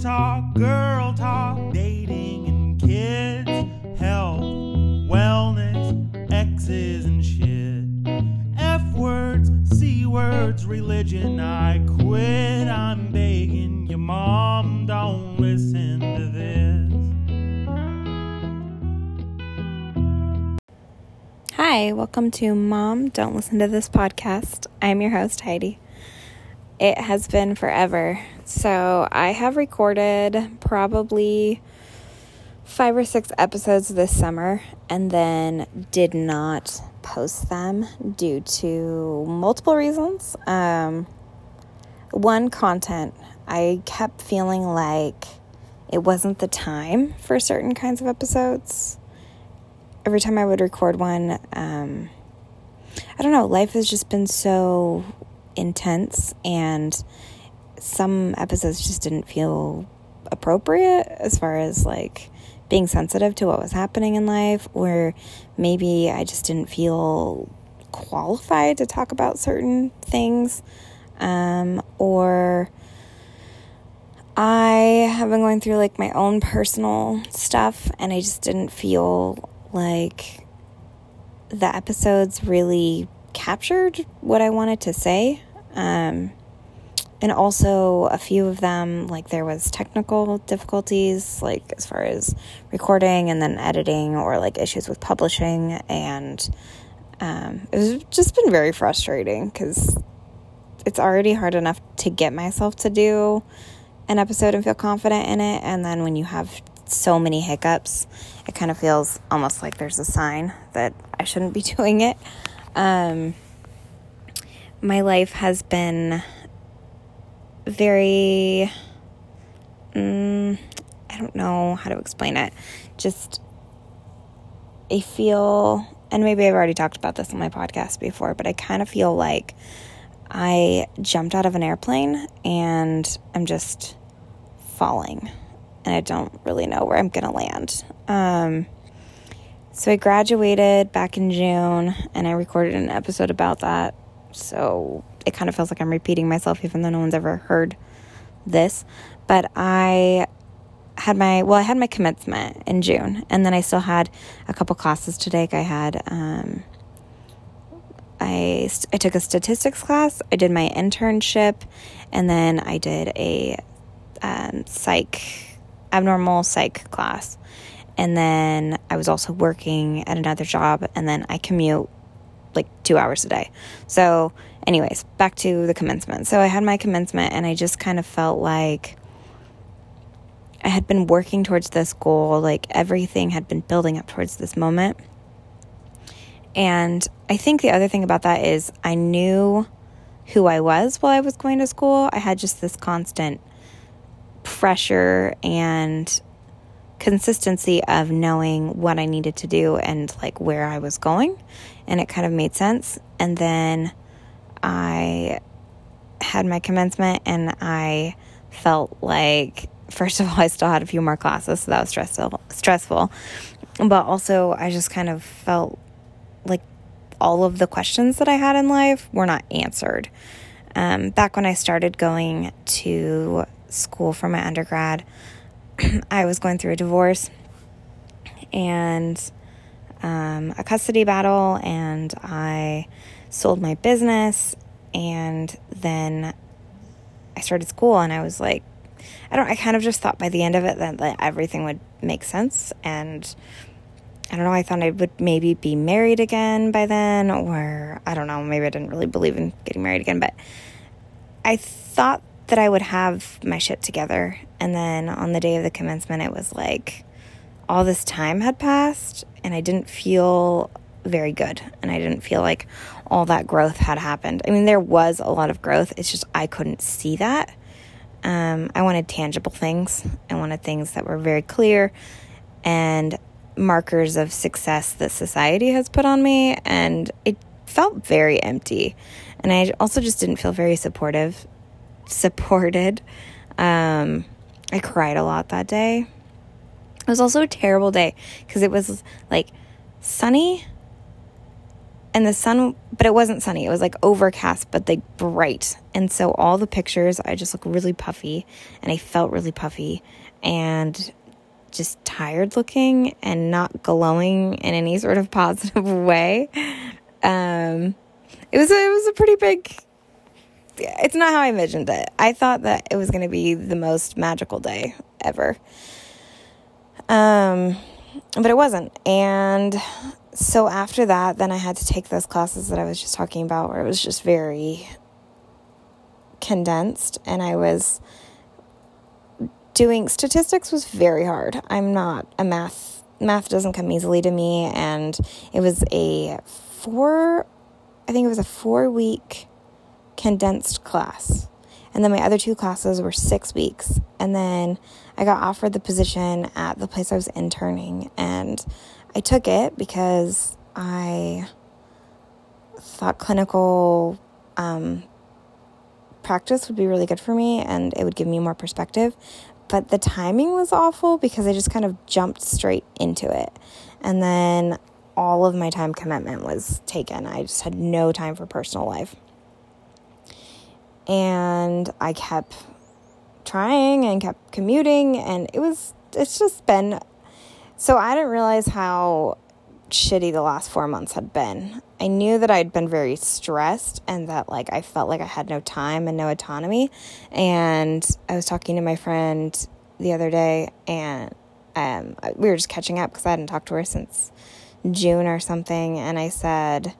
Talk, girl talk, dating and kids, health, wellness, exes and shit. F words, C words, religion, I quit. I'm begging your mom, don't listen to this. Hi, welcome to Mom Don't Listen to This podcast. I'm your host, Heidi. It has been forever. So, I have recorded probably five or six episodes this summer and then did not post them due to multiple reasons. Um, one, content. I kept feeling like it wasn't the time for certain kinds of episodes. Every time I would record one, um, I don't know, life has just been so intense and some episodes just didn't feel appropriate as far as like being sensitive to what was happening in life or maybe I just didn't feel qualified to talk about certain things um, or I have been going through like my own personal stuff and I just didn't feel like the episodes really captured what I wanted to say. Um, and also a few of them, like there was technical difficulties, like as far as recording and then editing, or like issues with publishing, and um, it's just been very frustrating because it's already hard enough to get myself to do an episode and feel confident in it, and then when you have so many hiccups, it kind of feels almost like there's a sign that I shouldn't be doing it. Um, my life has been very, mm, I don't know how to explain it. Just, I feel, and maybe I've already talked about this on my podcast before, but I kind of feel like I jumped out of an airplane and I'm just falling and I don't really know where I'm going to land. Um, so I graduated back in June and I recorded an episode about that. So it kind of feels like I'm repeating myself, even though no one's ever heard this. But I had my well, I had my commencement in June, and then I still had a couple classes to take. I had um, I I took a statistics class. I did my internship, and then I did a um, psych abnormal psych class. And then I was also working at another job, and then I commute like two hours a day. So, anyways, back to the commencement. So, I had my commencement, and I just kind of felt like I had been working towards this goal, like everything had been building up towards this moment. And I think the other thing about that is I knew who I was while I was going to school. I had just this constant pressure and consistency of knowing what I needed to do and like where I was going. And it kind of made sense. And then I had my commencement and I felt like, first of all, I still had a few more classes, so that was stressful. stressful. But also, I just kind of felt like all of the questions that I had in life were not answered. Um, back when I started going to school for my undergrad, I was going through a divorce and um, a custody battle, and I sold my business, and then I started school, and I was like, I don't, I kind of just thought by the end of it that, that everything would make sense, and I don't know, I thought I would maybe be married again by then, or I don't know, maybe I didn't really believe in getting married again, but I thought that I would have my shit together. And then on the day of the commencement, it was like all this time had passed and I didn't feel very good. And I didn't feel like all that growth had happened. I mean, there was a lot of growth, it's just I couldn't see that. Um, I wanted tangible things, I wanted things that were very clear and markers of success that society has put on me. And it felt very empty. And I also just didn't feel very supportive supported. Um, I cried a lot that day. It was also a terrible day because it was like sunny and the sun, but it wasn't sunny. It was like overcast, but like bright. And so all the pictures, I just look really puffy and I felt really puffy and just tired looking and not glowing in any sort of positive way. Um, it was a, it was a pretty big it's not how I envisioned it. I thought that it was going to be the most magical day ever. Um, but it wasn't. And so after that, then I had to take those classes that I was just talking about where it was just very condensed and I was doing statistics was very hard. I'm not a math math doesn't come easily to me and it was a 4 I think it was a 4 week condensed class. And then my other two classes were 6 weeks. And then I got offered the position at the place I was interning and I took it because I thought clinical um, practice would be really good for me and it would give me more perspective. But the timing was awful because I just kind of jumped straight into it. And then all of my time commitment was taken. I just had no time for personal life. And I kept trying and kept commuting, and it was, it's just been so I didn't realize how shitty the last four months had been. I knew that I'd been very stressed and that like I felt like I had no time and no autonomy. And I was talking to my friend the other day and um, we were just catching up because I hadn't talked to her since June or something. And I said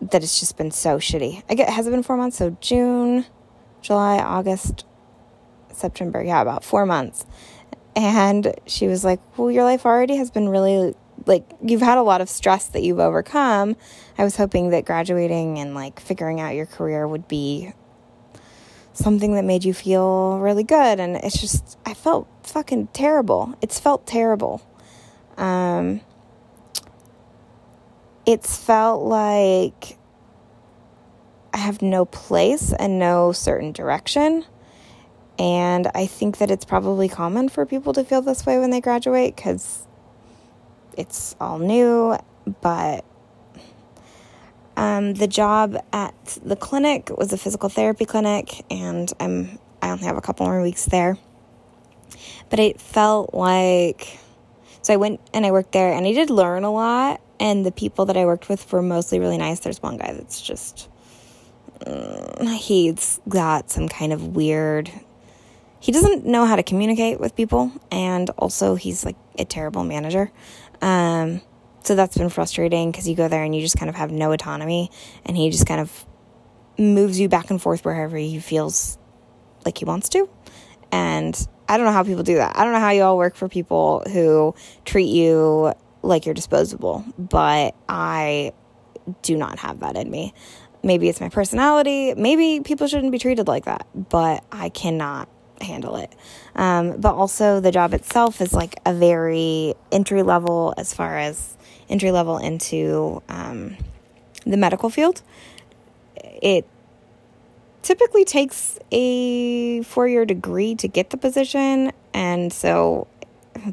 that it's just been so shitty. I get, has it been four months? So June, July, August, September. Yeah, about four months. And she was like, Well, your life already has been really like you've had a lot of stress that you've overcome. I was hoping that graduating and like figuring out your career would be something that made you feel really good. And it's just, I felt fucking terrible. It's felt terrible. Um, it's felt like I have no place and no certain direction. And I think that it's probably common for people to feel this way when they graduate because it's all new. But um, the job at the clinic was a physical therapy clinic, and I'm I only have a couple more weeks there. But it felt like so I went and I worked there, and I did learn a lot. And the people that I worked with were mostly really nice. There's one guy that's just mm, he's got some kind of weird he doesn't know how to communicate with people, and also he's like a terrible manager. Um, so that's been frustrating because you go there and you just kind of have no autonomy, and he just kind of moves you back and forth wherever he feels like he wants to. And I don't know how people do that. I don't know how you all work for people who treat you like you're disposable, but I do not have that in me. Maybe it's my personality. Maybe people shouldn't be treated like that, but I cannot handle it. Um, but also, the job itself is like a very entry level as far as entry level into um, the medical field. It typically takes a four year degree to get the position, and so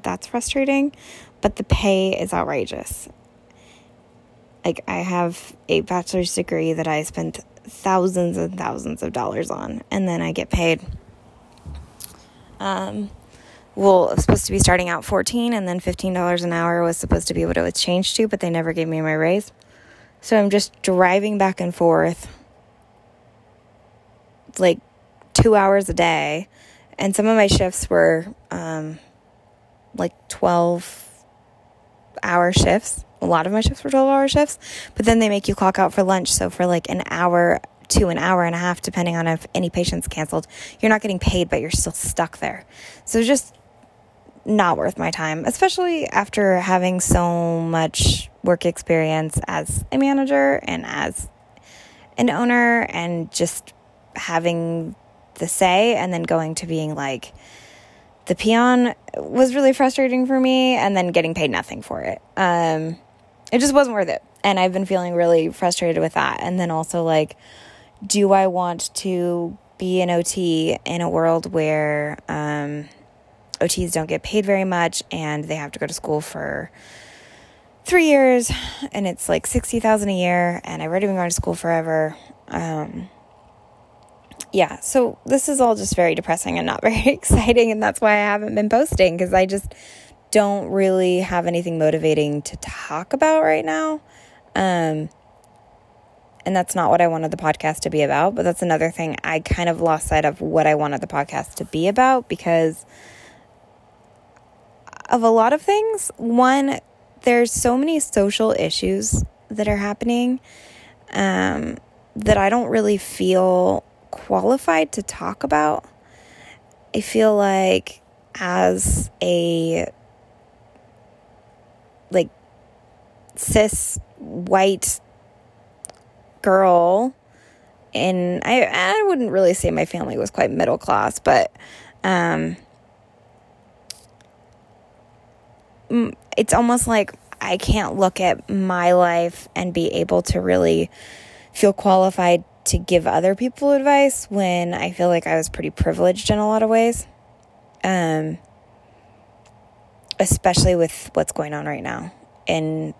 that's frustrating. But the pay is outrageous. Like, I have a bachelor's degree that I spent thousands and thousands of dollars on, and then I get paid um, well, it was supposed to be starting out 14 and then $15 an hour was supposed to be what it was changed to, but they never gave me my raise. So I'm just driving back and forth like two hours a day. And some of my shifts were um, like 12 hour shifts. A lot of my shifts were 12 hour shifts, but then they make you clock out for lunch. So for like an hour to an hour and a half, depending on if any patient's canceled. You're not getting paid, but you're still stuck there. So just not worth my time, especially after having so much work experience as a manager and as an owner and just having the say and then going to being like the peon was really frustrating for me and then getting paid nothing for it. Um, it just wasn't worth it. And I've been feeling really frustrated with that. And then also like do I want to be an OT in a world where um, OTs don't get paid very much and they have to go to school for three years and it's like 60000 a year and i've already been going to school forever. Um, yeah so this is all just very depressing and not very exciting and that's why i haven't been posting because i just don't really have anything motivating to talk about right now. Um, and that's not what I wanted the podcast to be about. But that's another thing. I kind of lost sight of what I wanted the podcast to be about because of a lot of things. One, there's so many social issues that are happening um, that I don't really feel qualified to talk about. I feel like as a like cis white girl and I I wouldn't really say my family was quite middle class, but um it's almost like I can't look at my life and be able to really feel qualified to give other people advice when I feel like I was pretty privileged in a lot of ways. Um especially with what's going on right now in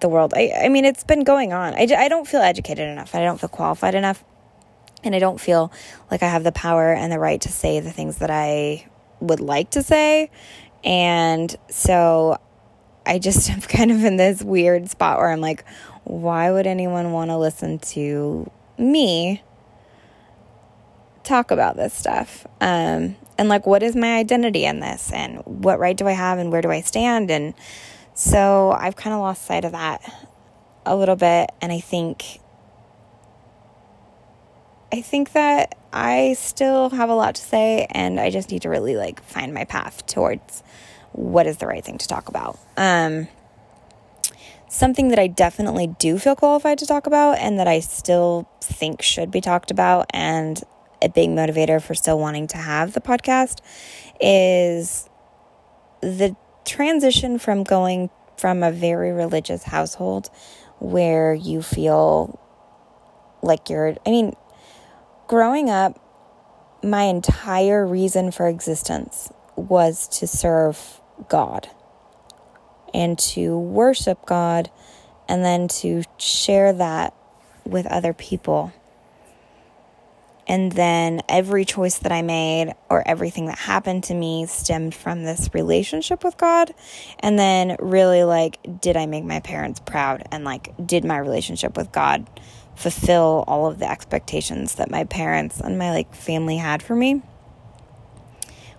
the world. I, I mean, it's been going on. I, I don't feel educated enough. I don't feel qualified enough. And I don't feel like I have the power and the right to say the things that I would like to say. And so I just am kind of in this weird spot where I'm like, why would anyone want to listen to me talk about this stuff? Um, and like, what is my identity in this? And what right do I have? And where do I stand? And so I've kind of lost sight of that a little bit. And I think. I think that I still have a lot to say, and I just need to really like find my path towards what is the right thing to talk about. Um, something that I definitely do feel qualified to talk about, and that I still think should be talked about, and a big motivator for still wanting to have the podcast is the transition from going from a very religious household where you feel like you're, I mean, growing up, my entire reason for existence was to serve God and to worship God and then to share that with other people. And then every choice that I made or everything that happened to me stemmed from this relationship with God. And then, really, like, did I make my parents proud? And, like, did my relationship with God fulfill all of the expectations that my parents and my, like, family had for me?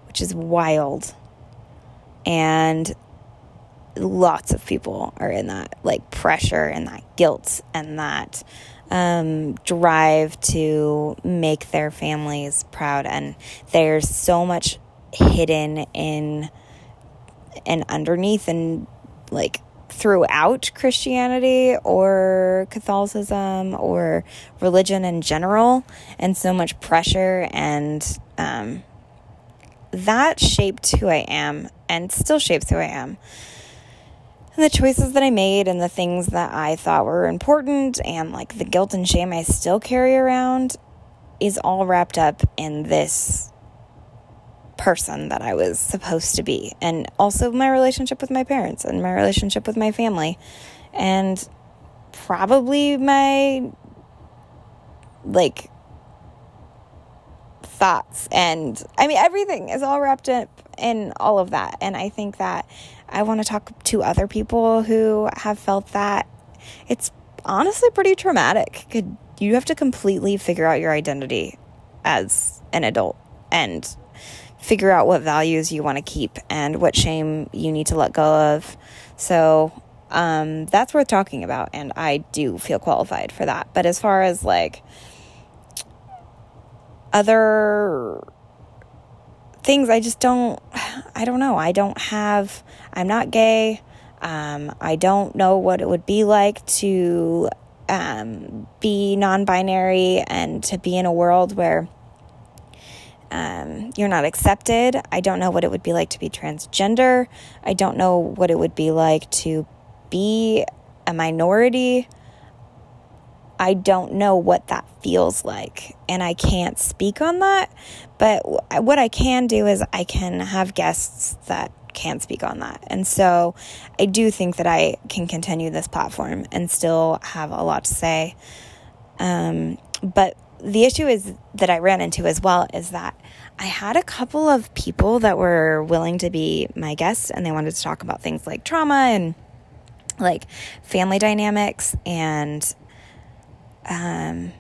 Which is wild. And lots of people are in that, like, pressure and that guilt and that um, drive to make their families proud. And there's so much hidden in and underneath and like throughout Christianity or Catholicism or religion in general, and so much pressure. And um, that shaped who I am and still shapes who I am and the choices that I made and the things that I thought were important and like the guilt and shame I still carry around is all wrapped up in this person that I was supposed to be. And also my relationship with my parents and my relationship with my family. And probably my like thoughts and I mean everything is all wrapped up in all of that. And I think that I want to talk to other people who have felt that. It's honestly pretty traumatic. Could you have to completely figure out your identity as an adult and figure out what values you want to keep and what shame you need to let go of. So, um, that's worth talking about, and I do feel qualified for that. But as far as like other things I just don't I don't know. I don't have I'm not gay. Um, I don't know what it would be like to um, be non-binary and to be in a world where um, you're not accepted. I don't know what it would be like to be transgender. I don't know what it would be like to be a minority. I don't know what that feels like, and I can't speak on that. But what I can do is I can have guests that can't speak on that. And so I do think that I can continue this platform and still have a lot to say. Um, but the issue is that I ran into as well is that I had a couple of people that were willing to be my guests and they wanted to talk about things like trauma and like family dynamics and um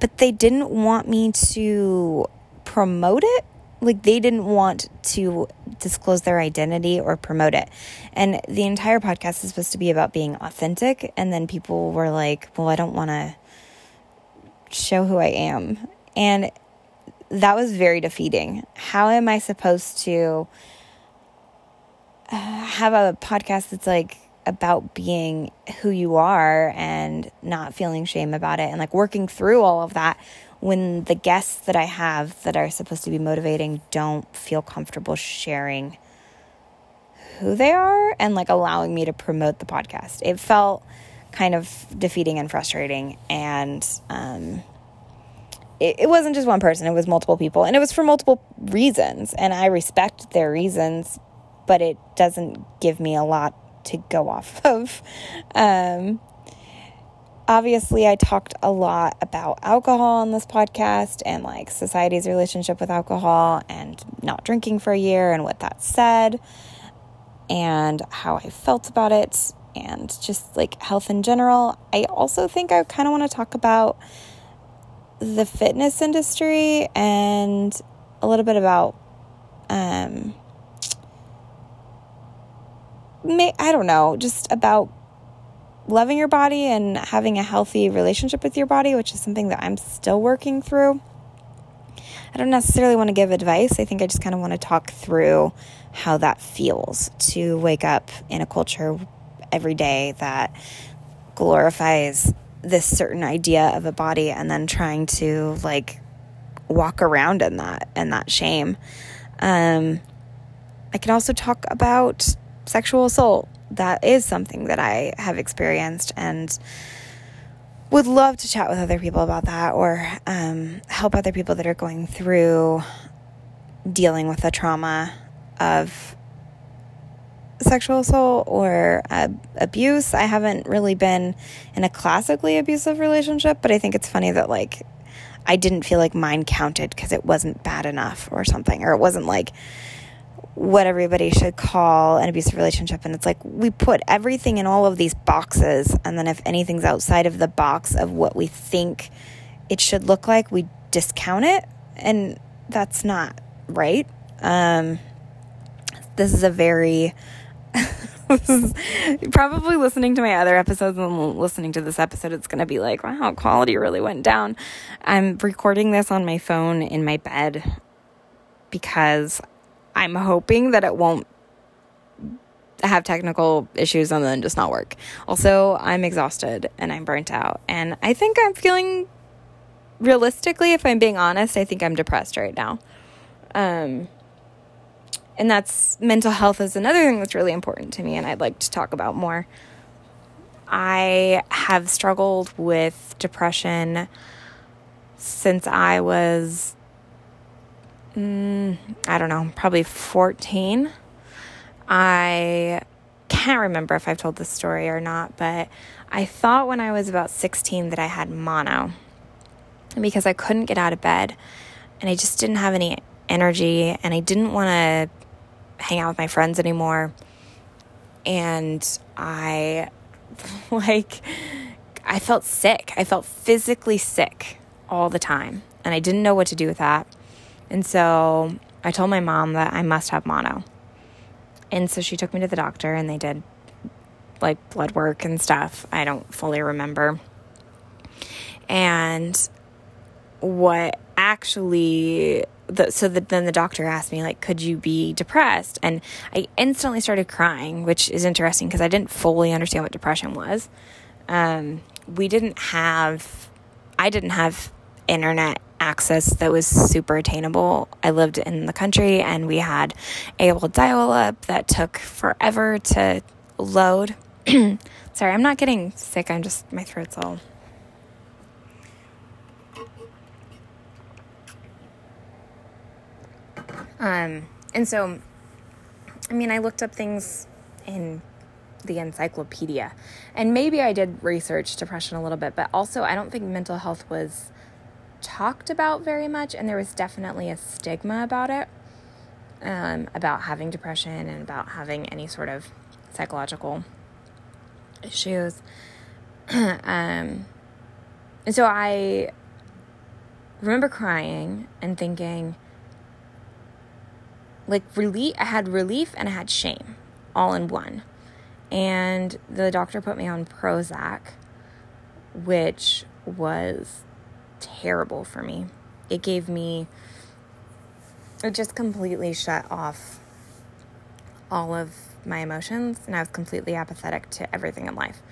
but they didn't want me to promote it like they didn't want to disclose their identity or promote it. And the entire podcast is supposed to be about being authentic and then people were like, "Well, I don't want to show who I am." And that was very defeating. How am I supposed to uh, have a podcast that's like about being who you are and not feeling shame about it and like working through all of that when the guests that I have that are supposed to be motivating don't feel comfortable sharing who they are and like allowing me to promote the podcast. It felt kind of defeating and frustrating and um it, it wasn't just one person, it was multiple people. And it was for multiple reasons. And I respect their reasons, but it doesn't give me a lot to go off of. Um, obviously, I talked a lot about alcohol on this podcast and like society's relationship with alcohol and not drinking for a year and what that said and how I felt about it and just like health in general. I also think I kind of want to talk about the fitness industry and a little bit about um may, I don't know, just about loving your body and having a healthy relationship with your body, which is something that I'm still working through. I don't necessarily want to give advice. I think I just kind of want to talk through how that feels to wake up in a culture every day that glorifies this certain idea of a body and then trying to like walk around in that and that shame. Um, I can also talk about sexual assault. That is something that I have experienced and would love to chat with other people about that or um, help other people that are going through dealing with the trauma of sexual assault or uh, abuse. I haven't really been in a classically abusive relationship, but I think it's funny that like I didn't feel like mine counted because it wasn't bad enough or something, or it wasn't like what everybody should call an abusive relationship. And it's like we put everything in all of these boxes, and then if anything's outside of the box of what we think it should look like, we discount it, and that's not right. Um, this is a very probably listening to my other episodes and listening to this episode, it's going to be like, wow, quality really went down. I'm recording this on my phone in my bed because I'm hoping that it won't have technical issues and then just not work. Also, I'm exhausted and I'm burnt out. And I think I'm feeling realistically, if I'm being honest, I think I'm depressed right now. Um, and that's mental health is another thing that's really important to me and I'd like to talk about more. I have struggled with depression since I was mm, I don't know, probably 14. I can't remember if I've told this story or not, but I thought when I was about 16 that I had mono because I couldn't get out of bed and I just didn't have any energy and I didn't want to hang out with my friends anymore. And I, like, I felt sick. I felt physically sick all the time. And I didn't know what to do with that. And so I told my mom that I must have mono. And so she took me to the doctor and they did like blood work and stuff. I don't fully remember. And what actually the, so the, then the doctor asked me like could you be depressed and i instantly started crying which is interesting because i didn't fully understand what depression was um, we didn't have i didn't have internet access that was super attainable i lived in the country and we had AOL dial-up that took forever to load sorry i'm not getting sick i'm just my throat's all Um, and so I mean, I looked up things in the encyclopedia. And maybe I did research depression a little bit, but also I don't think mental health was talked about very much, and there was definitely a stigma about it, um, about having depression and about having any sort of psychological issues. um, and so I remember crying and thinking, like relief. I had relief and I had shame, all in one. And the doctor put me on Prozac, which was terrible for me. It gave me, it just completely shut off all of my emotions, and I was completely apathetic to everything in life,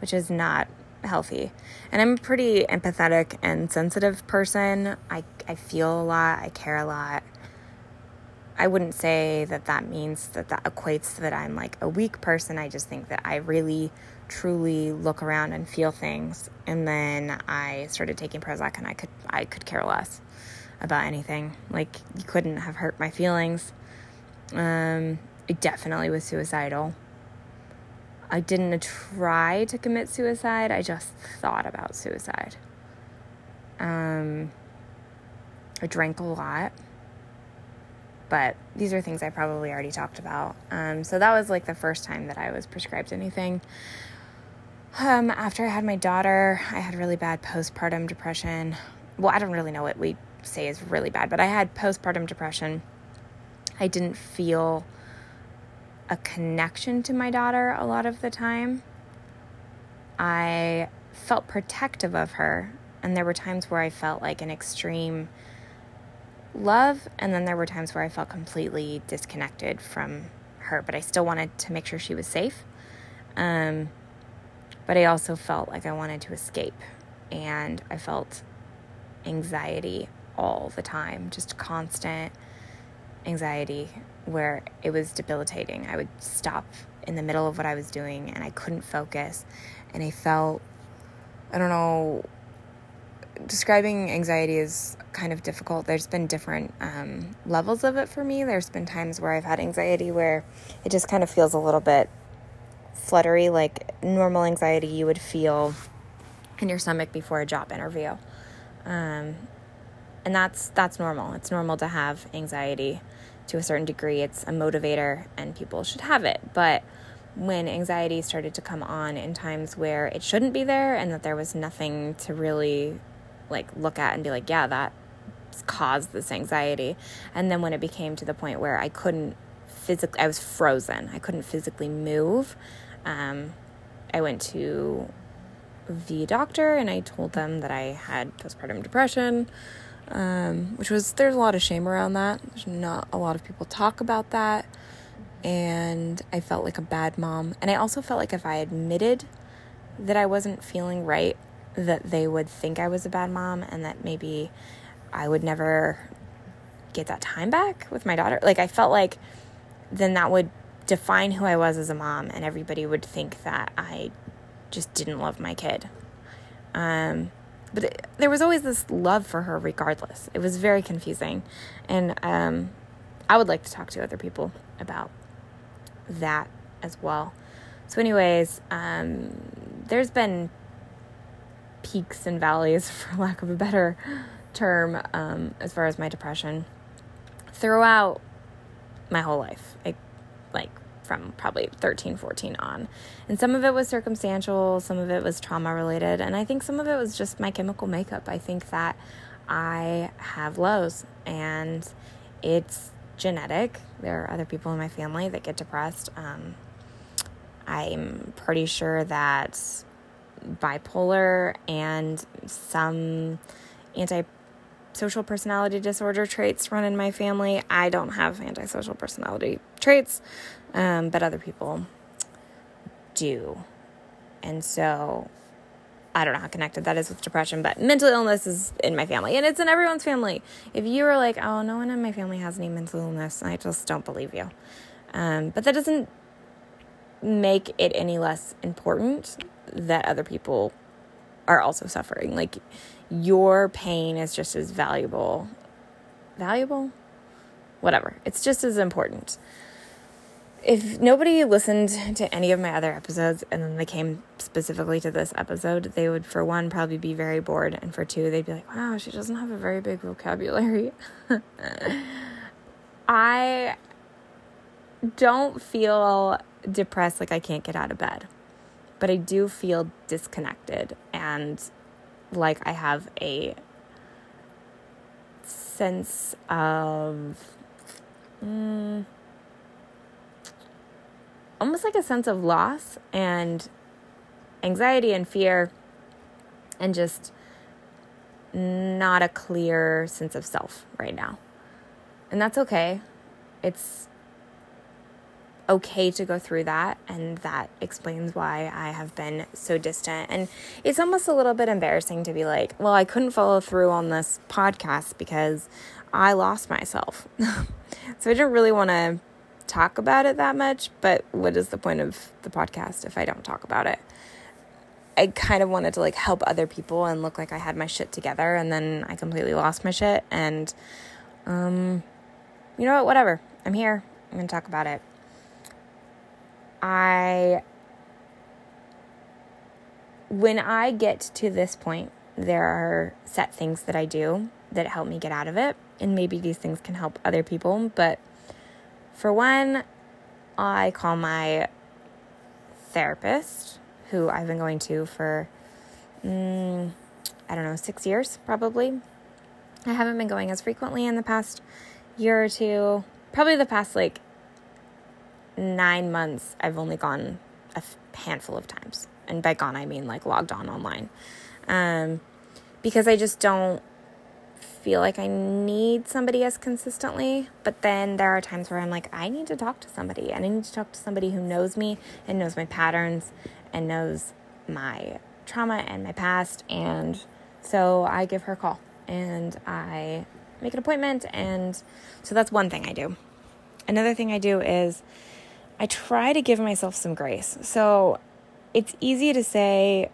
which is not healthy. And I'm a pretty empathetic and sensitive person. I, I feel a lot, I care a lot. I wouldn't say that that means that that equates to that I'm like a weak person. I just think that I really truly look around and feel things. And then I started taking Prozac and I could I could care less about anything. Like you couldn't have hurt my feelings. Um it definitely was suicidal. I didn't try to commit suicide. I just thought about suicide. Um I drank a lot but these are things I probably already talked about. Um, so that was like the first time that I was prescribed anything. Um, after I had my daughter, I had really bad postpartum depression. Well, I don't really know what we say is really bad, but I had postpartum depression. I didn't feel a connection to my daughter a lot of the time. I felt protective of her, and there were times where I felt like an extreme love, and then there were times where I felt completely disconnected from her, but I still wanted to make sure she was safe. Um, but I also felt like I wanted to escape, and I felt anxiety all the time, just constant anxiety where it was debilitating. I would stop in the middle of what I was doing and I couldn't focus, and I felt I don't know describing anxiety is kind of difficult. There's been different um, levels of it for me. There's been times where I've had anxiety where it just kind of feels a little bit fluttery, like normal anxiety you would feel in your stomach before a job interview. Um, and that's that's normal. It's normal to have anxiety to a certain degree. It's a motivator, and people should have it. But when anxiety started to come on in times where it shouldn't be there, and that there was nothing to really like look at and be like, yeah, that caused this anxiety. And then when it became to the point where I couldn't physically, I was frozen. I couldn't physically move. Um, I went to the doctor and I told them that I had postpartum depression, um, which was, there's a lot of shame around that. There's not a lot of people talk about that. And I felt like a bad mom. And I also felt like if I admitted that I wasn't feeling right, that they would think I was a bad mom and that maybe I would never get that time back with my daughter. Like, I felt like then that would define who I was as a mom, and everybody would think that I just didn't love my kid. Um, but it, there was always this love for her, regardless. It was very confusing. And um, I would like to talk to other people about that as well. So, anyways, um, there's been peaks and valleys, for lack of a better term, um, as far as my depression throughout my whole life. I, like from probably 13, 14 on. And some of it was circumstantial, some of it was trauma related, and I think some of it was just my chemical makeup. I think that I have lows and it's genetic. There are other people in my family that get depressed. Um, I'm pretty sure that bipolar and some antisocial personality disorder traits run in my family. I don't have antisocial personality traits, um, but other people do. And so I don't know how connected that is with depression, but mental illness is in my family and it's in everyone's family. If you are like, oh, no one in my family has any mental illness, I just don't believe you. Um, but that doesn't make it any less important that other people are also suffering. Like your pain is just as valuable. Valuable? Whatever. It's just as important. if nobody listened to any of my other episodes and then they came specifically to this episode, they would, for one, probably be very bored. And for two, they'd be like, wow, she doesn't have a very big vocabulary. I don't feel depressed like I can't get out of bed, but I do feel disconnected and like I have a sense of. Mm, almost like a sense of loss and anxiety and fear and just not a clear sense of self right now. And that's okay. It's okay to go through that. And that explains why I have been so distant. And it's almost a little bit embarrassing to be like, well, I couldn't follow through on this podcast because I lost myself. so I didn't really want to talk about it that much, but what is the point of the podcast if I don't talk about it? I kind of wanted to like help other people and look like I had my shit together and then I completely lost my shit and um you know what, whatever. I'm here. I'm going to talk about it. I when I get to this point, there are set things that I do that help me get out of it and maybe these things can help other people, but for one, I call my therapist, who I've been going to for, mm, I don't know, six years probably. I haven't been going as frequently in the past year or two. Probably the past like nine months, I've only gone a handful of times. And by gone, I mean like logged on online. Um, because I just don't feel like I need somebody as consistently, but then there are times where I'm like, I need to talk to somebody and I need to talk to somebody who knows me and knows my patterns and knows my trauma and my past. And so I give her a call and I make an appointment. And so that's one thing I do. Another thing I do is I try to give myself some grace. So it's easy to say,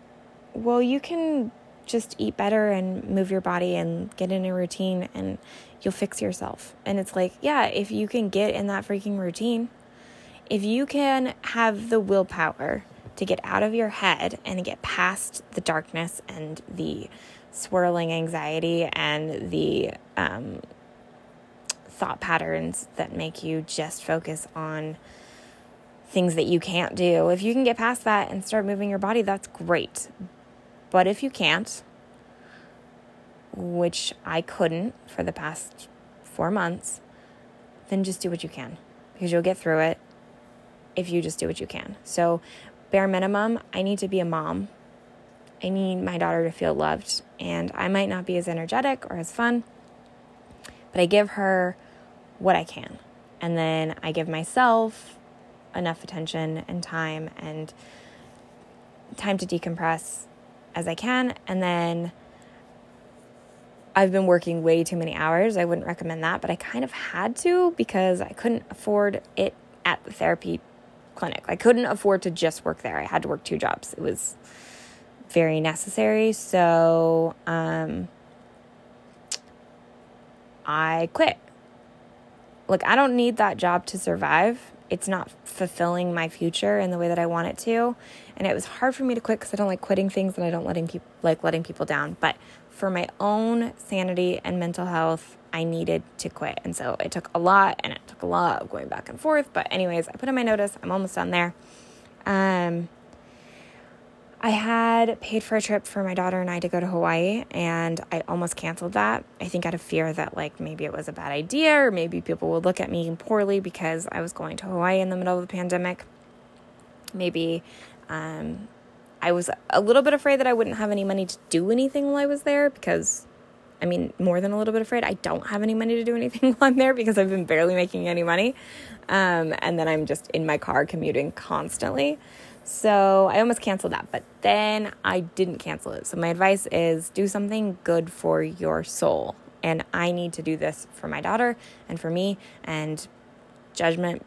well, you can just eat better and move your body and get in a routine and you'll fix yourself. And it's like, yeah, if you can get in that freaking routine, if you can have the willpower to get out of your head and get past the darkness and the swirling anxiety and the um, thought patterns that make you just focus on things that you can't do, if you can get past that and start moving your body, that's great. But if you can't, which I couldn't for the past four months, then just do what you can because you'll get through it if you just do what you can. So, bare minimum, I need to be a mom. I need my daughter to feel loved, and I might not be as energetic or as fun, but I give her what I can. And then I give myself enough attention and time and time to decompress as I can. And then I've been working way too many hours. I wouldn't recommend that, but I kind of had to because I couldn't afford it at the therapy clinic. I couldn't afford to just work there. I had to work two jobs. It was very necessary. So um, I quit. Look, I don't need that job to survive it's not fulfilling my future in the way that I want it to. And it was hard for me to quit because I don't like quitting things and I don't letting people like letting people down. But for my own sanity and mental health, I needed to quit. And so it took a lot and it took a lot of going back and forth. But anyways, I put in my notice. I'm almost done there. Um I had paid for a trip for my daughter and I to go to Hawaii, and I almost canceled that. I think out of fear that, like, maybe it was a bad idea, or maybe people would look at me poorly because I was going to Hawaii in the middle of the pandemic. Maybe um, I was a little bit afraid that I wouldn't have any money to do anything while I was there because, I mean, more than a little bit afraid, I don't have any money to do anything while I'm there because I've been barely making any money. Um, and then I'm just in my car commuting constantly. So I almost canceled that, but then I didn't cancel it. So my advice is do something good for your soul. And I need to do this for my daughter and for me. And judgment,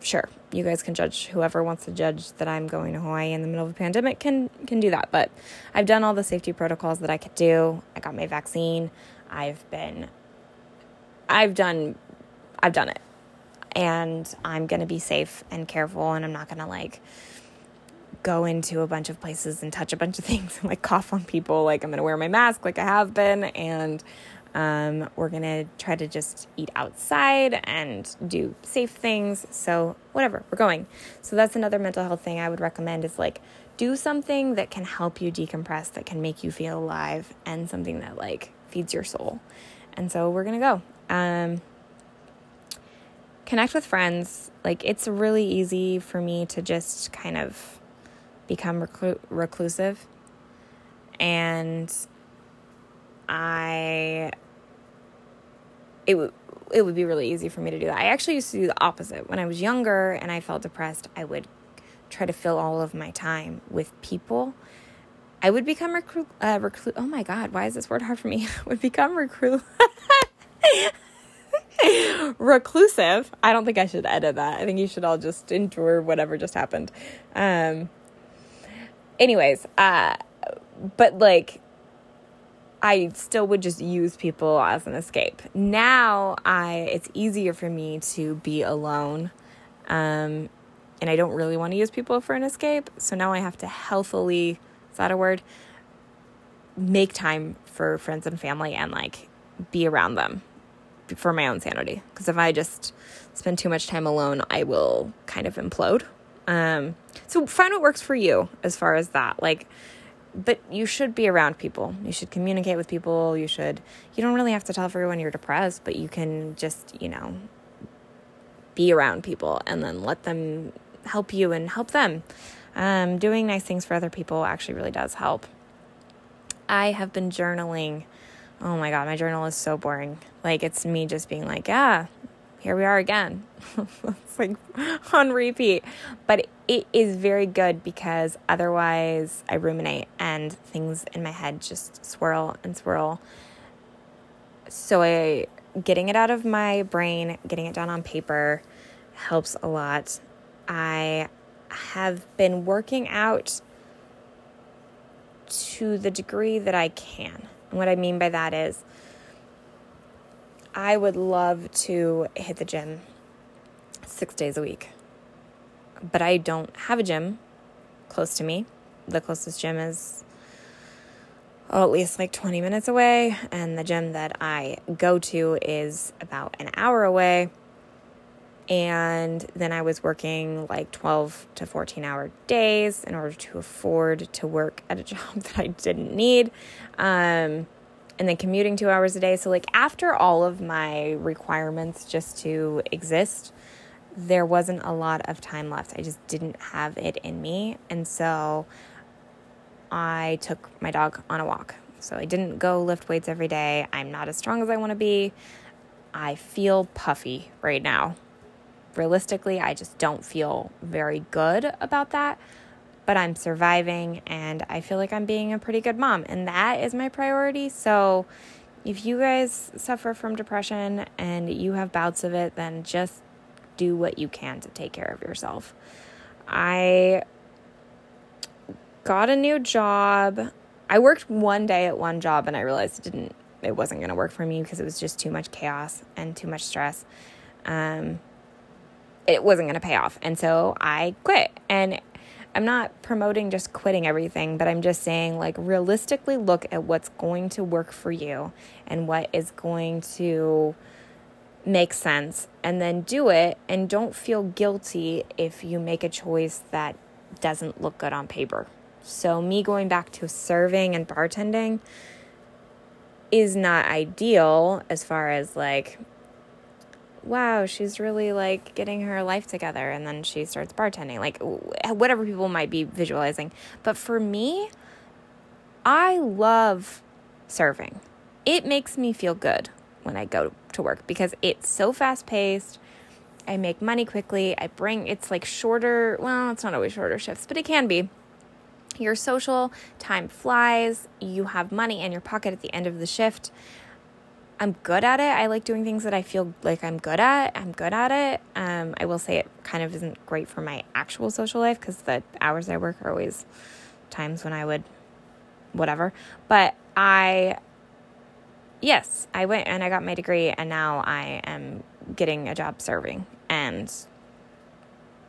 sure, you guys can judge whoever wants to judge that I'm going to Hawaii in the middle of a pandemic can can do that. But I've done all the safety protocols that I could do. I got my vaccine. I've been I've done I've done it. And I'm going to be safe and careful and I'm not going to like go into a bunch of places and touch a bunch of things and like cough on people like I'm going to wear my mask like I have been and um, we're going to try to just eat outside and do safe things. So, whatever, we're going. So, that's another mental health thing I would recommend is like do something that can help you decompress, that can make you feel alive, and something that like feeds your soul. And so, we're going to go. Um, connect with friends. Like, it's really easy for me to just kind of become reclu- reclusive. And I it would it would be really easy for me to do that. I actually used to do the opposite. When I was younger and I felt depressed, I would try to fill all of my time with people. I would become recru- uh, reclu- Oh my God, why is this word hard for me? Would become recru- reclusive. I don't think I should edit that. I think you should all just endure whatever just happened. Um, anyways, uh, but like I still would just use people as an escape. Now I it's easier for me to be alone. Um, and I don't really want to use people for an escape. So now I have to healthily, is that a word? Make time for friends and family and like be around them for my own sanity. Because if I just spend too much time alone, I will kind of implode. Um, so find what works for you as far as that. Like, but you should be around people. You should communicate with people. You should, you don't really have to tell everyone you're depressed, but you can just, you know, be around people and then let them help you and help them. Um, doing nice things for other people actually really does help. I have been journaling. Oh my God, my journal is so boring. Like, it's me just being like, yeah, here we are again. it's like on repeat. But it is very good because otherwise I ruminate and things in my head just swirl and swirl. So I getting it out of my brain, getting it down on paper helps a lot. I have been working out to the degree that I can. And what I mean by that is I would love to hit the gym six days a week, but I don't have a gym close to me. The closest gym is oh, at least like 20 minutes away, and the gym that I go to is about an hour away. And then I was working like 12 to 14 hour days in order to afford to work at a job that I didn't need. Um, and then commuting two hours a day. So, like, after all of my requirements just to exist, there wasn't a lot of time left. I just didn't have it in me. And so I took my dog on a walk. So I didn't go lift weights every day. I'm not as strong as I want to be. I feel puffy right now. Realistically, I just don't feel very good about that but I'm surviving and I feel like I'm being a pretty good mom. And that is my priority. So if you guys suffer from depression and you have bouts of it, then just do what you can to take care of yourself. I got a new job. I worked one day at one job and I realized it didn't it wasn't going to work for me because it was just too much chaos and too much stress. Um, it wasn't going to pay off. And so I quit. And I'm not promoting just quitting everything, but I'm just saying, like, realistically look at what's going to work for you and what is going to make sense, and then do it. And don't feel guilty if you make a choice that doesn't look good on paper. So, me going back to serving and bartending is not ideal as far as like wow, she's really like getting her life together. And then she starts bartending, like whatever people might be visualizing. But for me, I love serving. It makes me feel good when I go to work because it's so fast paced. I make money quickly. I bring it's like shorter, well, it's not always shorter shifts, but it can be. Your social time flies. You have money in your pocket at the end of the shift. I'm good at it. I like doing things that I feel like I'm good at. I'm good at it. Um, I will say it kind of isn't great for my actual social life because the hours I work are always times when I would, whatever. But I, yes, I went and I got my degree, and now I am getting a job serving and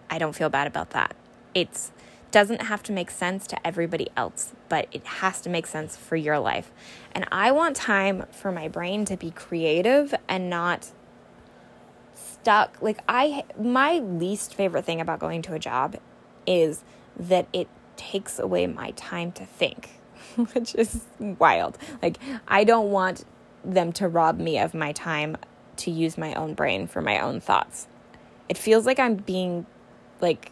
I don't feel bad about that. It's doesn't have to make sense to everybody else, but it has to make sense for your life. And I want time for my brain to be creative and not stuck. Like I my least favorite thing about going to a job is that it takes away my time to think, which is wild. Like I don't want them to rob me of my time to use my own brain for my own thoughts. It feels like I'm being like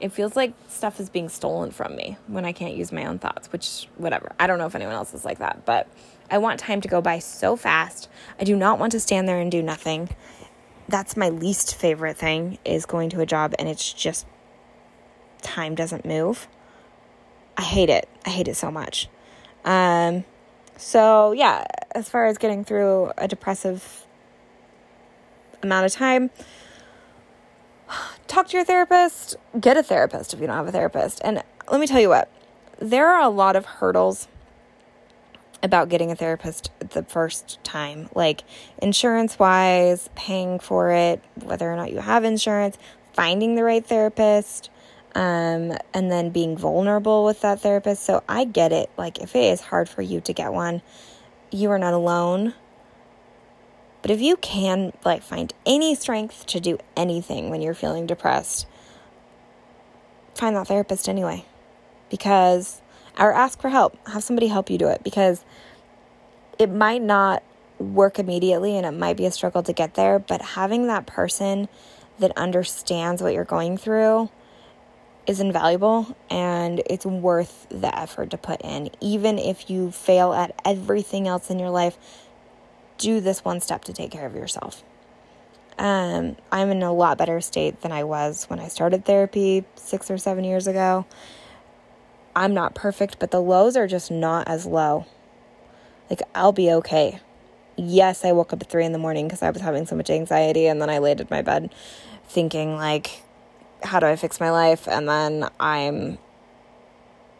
it feels like stuff is being stolen from me when I can't use my own thoughts, which whatever. I don't know if anyone else is like that, but I want time to go by so fast. I do not want to stand there and do nothing. That's my least favorite thing is going to a job and it's just time doesn't move. I hate it. I hate it so much. Um so yeah, as far as getting through a depressive amount of time, talk to your therapist, get a therapist if you don't have a therapist. And let me tell you what, there are a lot of hurdles about getting a therapist the first time, like insurance wise, paying for it, whether or not you have insurance, finding the right therapist, um, and then being vulnerable with that therapist. So I get it. Like, if it is hard for you to get one, you are not alone. But if you can like find any strength to do anything when you're feeling depressed, find that therapist anyway. Because or ask for help. Have somebody help you do it because it might not work immediately and it might be a struggle to get there, but having that person that understands what you're going through is invaluable and it's worth the effort to put in. Even if you fail at everything else in your life, do this one step to take care of yourself. Um, I'm in a lot better state than I was when I started therapy six or seven years ago. I'm not perfect, but the lows are just not as low. Like, I'll be okay. Yes, I woke up at three in the morning because I was having so much anxiety, and then I laid in my bed thinking, like, how do I fix my life? And then I'm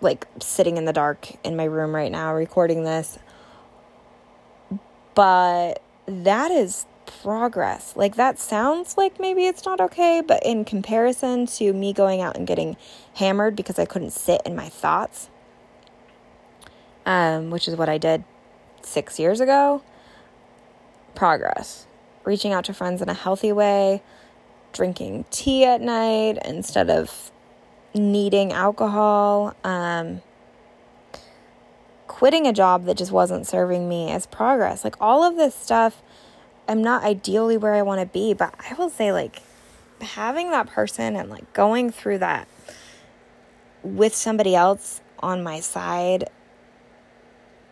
like sitting in the dark in my room right now recording this but that is progress. Like that sounds like maybe it's not okay, but in comparison to me going out and getting hammered because I couldn't sit in my thoughts, um, which is what I did six years ago, progress. Reaching out to friends in a healthy way, drinking tea at night instead of needing alcohol. Um, quitting a job that just wasn't serving me as progress. Like all of this stuff, I'm not ideally where I want to be, but I will say, like, having that person and like going through that with somebody else on my side,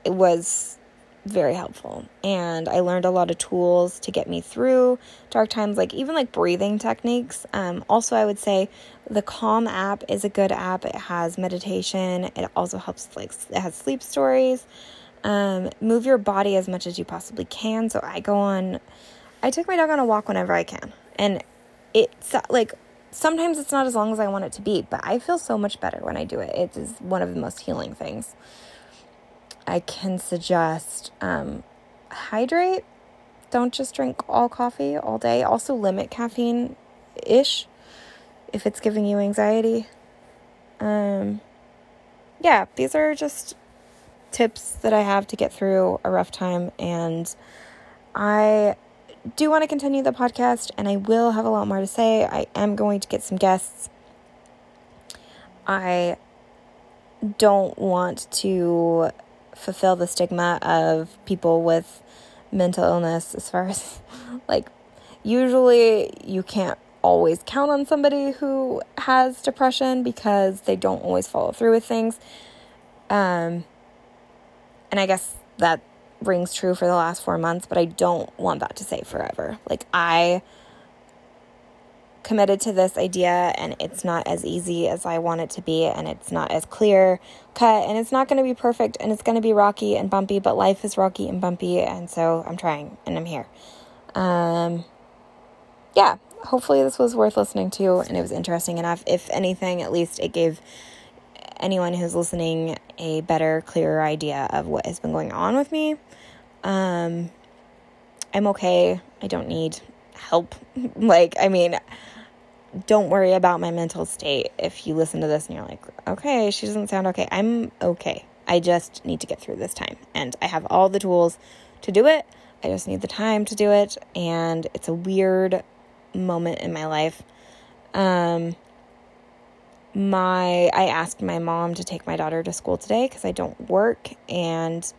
it was very helpful. And I learned a lot of tools to get me through dark times, like even like breathing techniques. Um, also, I would say the Calm app is a good app. It has meditation. It also helps like it has sleep stories. Um, move your body as much as you possibly can. So I go on. I take my dog on a walk whenever I can, and it's like sometimes it's not as long as I want it to be, but I feel so much better when I do it. It is one of the most healing things. I can suggest um, hydrate. Don't just drink all coffee all day. Also, limit caffeine ish if it's giving you anxiety. Um, yeah, these are just tips that I have to get through a rough time. And I do want to continue the podcast, and I will have a lot more to say. I am going to get some guests. I don't want to fulfill the stigma of people with mental illness as far as like usually you can't always count on somebody who has depression because they don't always follow through with things. Um and i guess that rings true for the last 4 months but i don't want that to say forever. Like i committed to this idea and it's not as easy as I want it to be and it's not as clear cut and it's not going to be perfect and it's going to be rocky and bumpy but life is rocky and bumpy and so I'm trying and I'm here. Um yeah, hopefully this was worth listening to and it was interesting enough. If anything, at least it gave anyone who's listening a better, clearer idea of what has been going on with me. Um I'm okay. I don't need help. like, I mean, don't worry about my mental state if you listen to this and you're like, okay, she doesn't sound okay. I'm okay. I just need to get through this time. And I have all the tools to do it. I just need the time to do it. And it's a weird moment in my life. Um, my I asked my mom to take my daughter to school today because I don't work and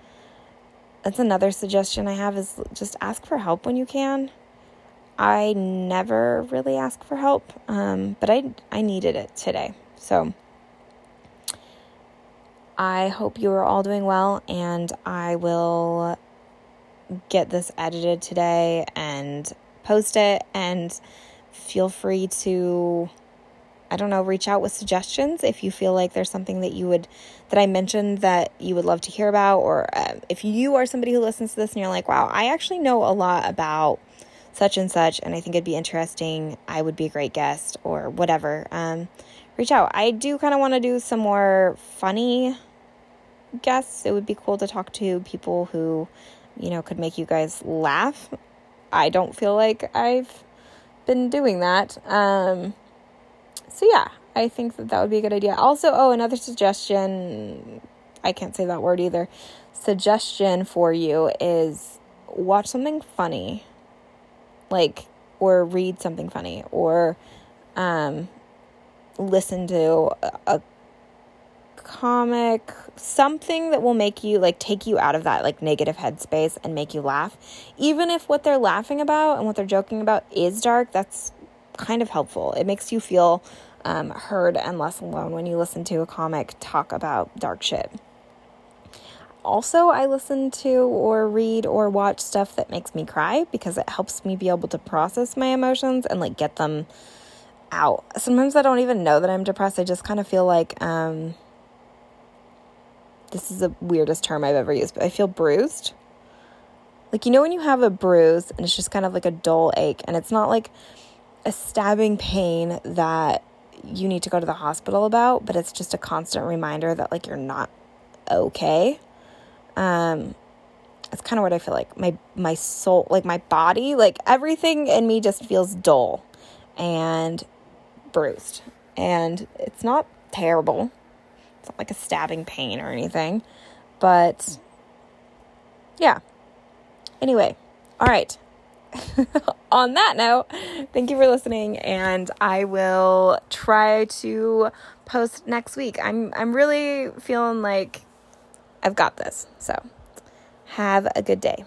that's another suggestion I have is just ask for help when you can. I never really ask for help, um, but I I needed it today. So I hope you are all doing well, and I will get this edited today and post it. And feel free to I don't know, reach out with suggestions if you feel like there's something that you would, that I mentioned that you would love to hear about, or uh, if you are somebody who listens to this and you're like, wow, I actually know a lot about such and such, and I think it'd be interesting, I would be a great guest, or whatever, um, reach out. I do kind of want to do some more funny guests. It would be cool to talk to people who, you know, could make you guys laugh. I don't feel like I've been doing that. Um, so yeah, I think that that would be a good idea. Also, oh, another suggestion. I can't say that word either. Suggestion for you is watch something funny, like or read something funny, or um, listen to a, comic, something that will make you like take you out of that like negative headspace and make you laugh. Even if what they're laughing about and what they're joking about is dark, that's kind of helpful. It makes you feel um, heard and less alone when you listen to a comic talk about dark shit. Also, I listen to or read or watch stuff that makes me cry because it helps me be able to process my emotions and like get them out. Sometimes I don't even know that I'm depressed. I just kind of feel like um, this is the weirdest term I've ever used, but I feel bruised. Like, you know, when you have a bruise and it's just kind of like a dull ache, and it's not like a stabbing pain that you need to go to the hospital about, but it's just a constant reminder that like you're not okay. Um it's kind of what I feel like. My my soul, like my body, like everything in me just feels dull and bruised. And it's not terrible. It's not like a stabbing pain or anything. But yeah. Anyway, all right. on that note, thank you for listening and I will try to post next week. I'm I'm really feeling like I've got this. So have a good day.